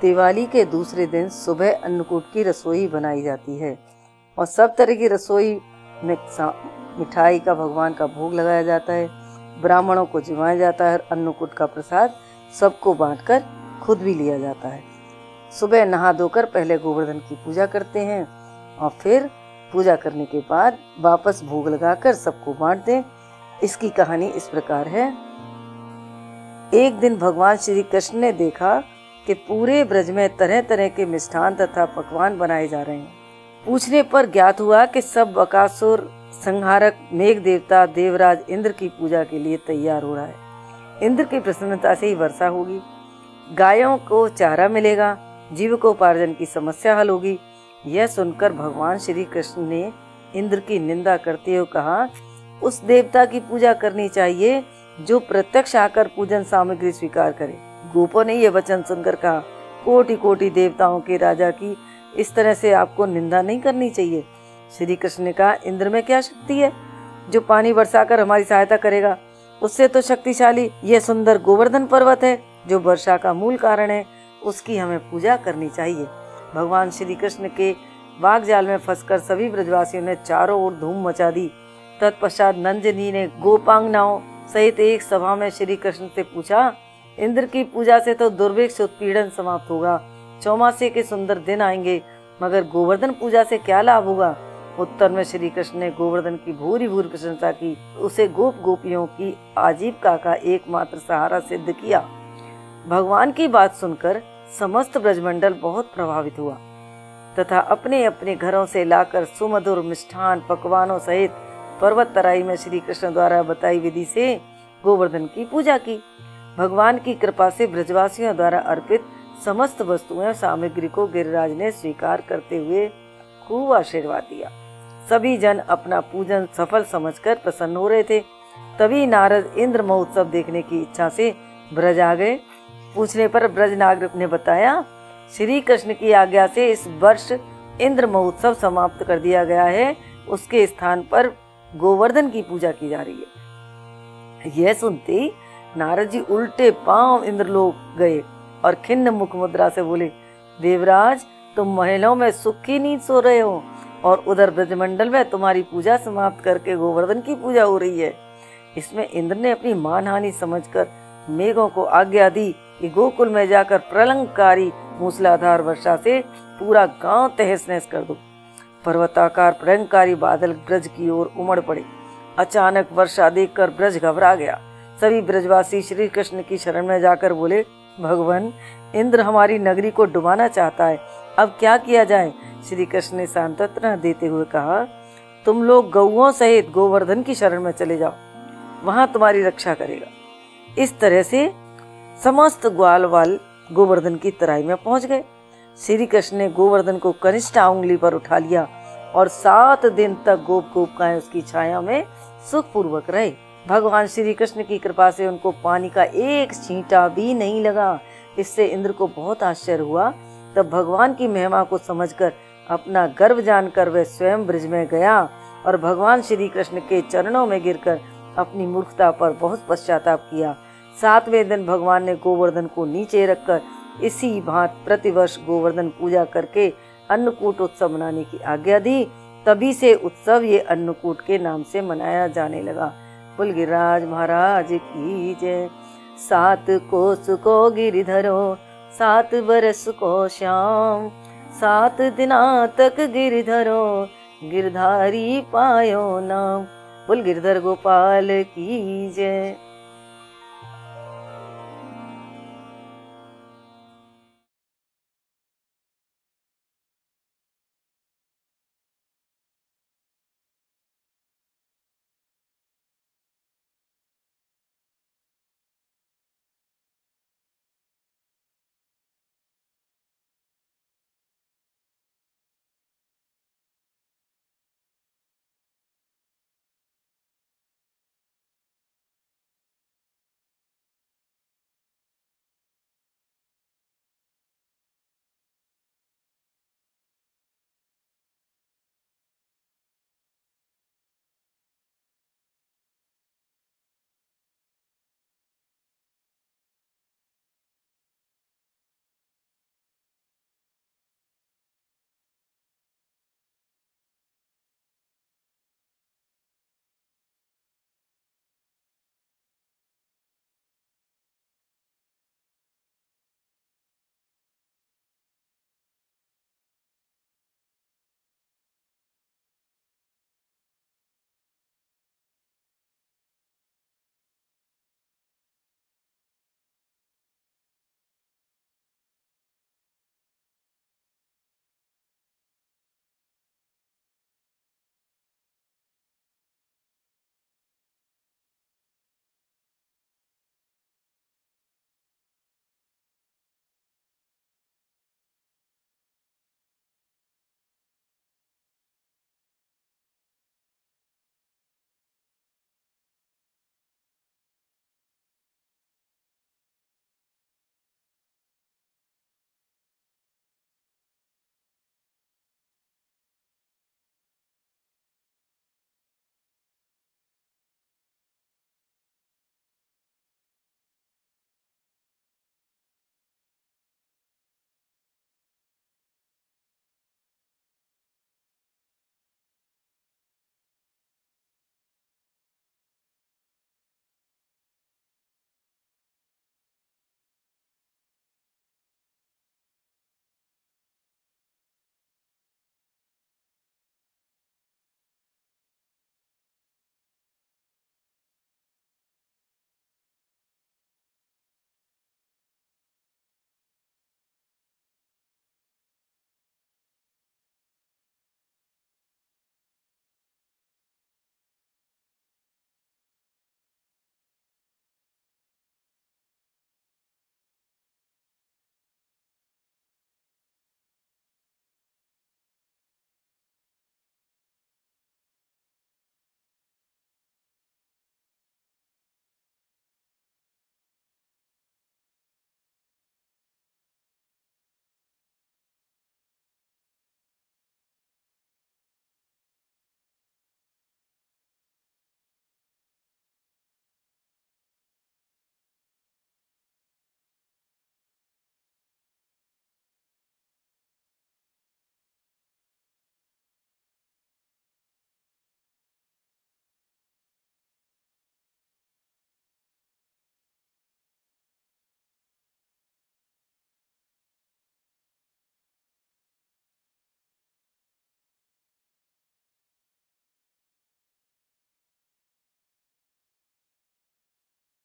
दिवाली के दूसरे दिन सुबह अन्नकूट की रसोई बनाई जाती है और सब तरह की रसोई में मिठाई का, भगवान का भोग लगाया जाता है। ब्राह्मणों को जिमाया जाता है अन्नकूट का प्रसाद सबको बांटकर खुद भी लिया जाता है। सुबह नहा धोकर पहले गोवर्धन की पूजा करते हैं और फिर पूजा करने के बाद वापस भोग लगाकर सबको बांट दें। इसकी कहानी इस प्रकार है। एक दिन भगवान श्री कृष्ण ने देखा कि पूरे ब्रज में तरह तरह के मिष्ठान तथा पकवान बनाए जा रहे हैं। पूछने पर ज्ञात हुआ कि सब बकासुर, संहारक, मेघ देवता, देवराज इंद्र की पूजा के लिए तैयार हो रहा है। इंद्र की प्रसन्नता से ही वर्षा होगी। गायों को चारा मिलेगा। जीविकोपार्जन की समस्या हल होगी। यह सुनकर भगवान श्री कृष्ण ने इंद्र की निंदा करते हुए कहा, उस देवता की पूजा करनी चाहिए जो प्रत्यक्ष आकर पूजन सामग्री स्वीकार करे। गोपों ने यह वचन सुनकर कहा कोटि कोटि देवताओं के राजा की इस तरह से आपको निंदा नहीं करनी चाहिए। श्री कृष्ण ने कहा, इंद्र में क्या शक्ति है जो पानी बरसाकर हमारी सहायता करेगा? उससे तो शक्तिशाली यह सुंदर गोवर्धन पर्वत है, जो वर्षा का मूल कारण है, उसकी हमें पूजा करनी चाहिए। भगवान श्री कृष्ण के बाग जाल में फंसकर सभी ब्रजवासियों ने चारों ओर धूम मचा दी। तत्पश्चात नंदिनी ने गोपांगनाओं सहित एक सभा में श्री कृष्ण से पूछा इंद्र की पूजा से तो दुर्भिक्ष उत्पीड़न समाप्त होगा। चौमासे के सुंदर दिन आएँगे, मगर गोवर्धन पूजा से क्या लाभ होगा? उत्तर में श्री कृष्ण ने गोवर्धन की भूरी भूरी प्रशंसा की। उसे गोप गोपियों की आजीविका का एकमात्र सहारा सिद्ध किया। भगवान की बात सुनकर समस्त ब्रजमंडल बहुत प्रभावित हुआ, तथा अपने अपने घरों से लाकर सुमधुर, मिष्ठान, पकवानों सहित पर्वत तराई में श्री कृष्ण द्वारा बताई विधि से गोवर्धन की पूजा की। भगवान की कृपा से ब्रजवासियों द्वारा अर्पित समस्त वस्तुएँ सामग्री को गिरिराज ने स्वीकार करते हुए खूब आशीर्वाद दिया। सभी जन अपना पूजन सफल समझकर प्रसन्न हो रहे थे। तभी नारद इंद्र महोत्सव देखने की इच्छा से ब्रज आ गए। पूछने पर ब्रज नागर ने बताया, श्री कृष्ण की आज्ञा से इस वर्ष इंद्र महोत्सव समाप्त कर दिया गया है। उसके स्थान पर गोवर्धन की पूजा की जा रही है। यह सुनते नारद जी उल्टे पाँव इंद्रलोक गए और खिन्न मुख मुद्रा से बोले, देवराज, तुम महलों में सुख नींद सो रहे हो और उधर ब्रजमंडल में तुम्हारी पूजा समाप्त करके गोवर्धन की पूजा हो रही है। इसमें इंद्र ने अपनी मान मानहानि समझकर मेघों को आज्ञा दी कि गोकुल में जाकर प्रलंकारी मूसलाधार वर्षा से पूरा गाँव तहस नहस कर दो। पर्वताकार प्रलंकारी बादल ब्रज की ओर उमड़ पड़े। अचानक वर्षा देखकर ब्रज घबरा गया। सभी ब्रजवासी श्री कृष्ण की शरण में जाकर बोले, भगवान, इंद्र हमारी नगरी को डुबाना चाहता है। अब क्या किया जाए? श्री कृष्ण ने सांत्वना देते हुए कहा, तुम लोग गौओं सहित गोवर्धन की शरण में चले जाओ। वहाँ तुम्हारी रक्षा करेगा। इस तरह से समस्त ग्वाल वाल गोवर्धन की तराई में पहुँच गए। श्री कृष्ण ने गोवर्धन को कनिष्ठ उंगली पर उठा लिया और सात दिन तक गोप गोपकाएँ उसकी छाया में सुखपूर्वक रहे। भगवान श्री कृष्ण की कृपा से उनको पानी का एक छींटा भी नहीं लगा। इससे इंद्र को बहुत आश्चर्य हुआ। तब भगवान की महिमा को समझकर अपना गर्व जानकर वह स्वयं ब्रज में गया और भगवान श्री कृष्ण के चरणों में गिरकर अपनी मूर्खता पर बहुत पश्चाताप किया। सातवें दिन भगवान ने गोवर्धन को नीचे रखकर इसी भांत प्रतिवर्ष गोवर्धन पूजा करके अन्नकूट उत्सव मनाने की आज्ञा दी। तभी से उत्सव ये अन्नकूट के नाम से मनाया जाने लगा। कुल गिरिराज महाराज की जय। सात कोस को गिरिधरो, सात बरस को श्याम। सात दिना तक गिरधरो, गिरधारी पायो नाम। बोल गिरधर गोपाल की जय।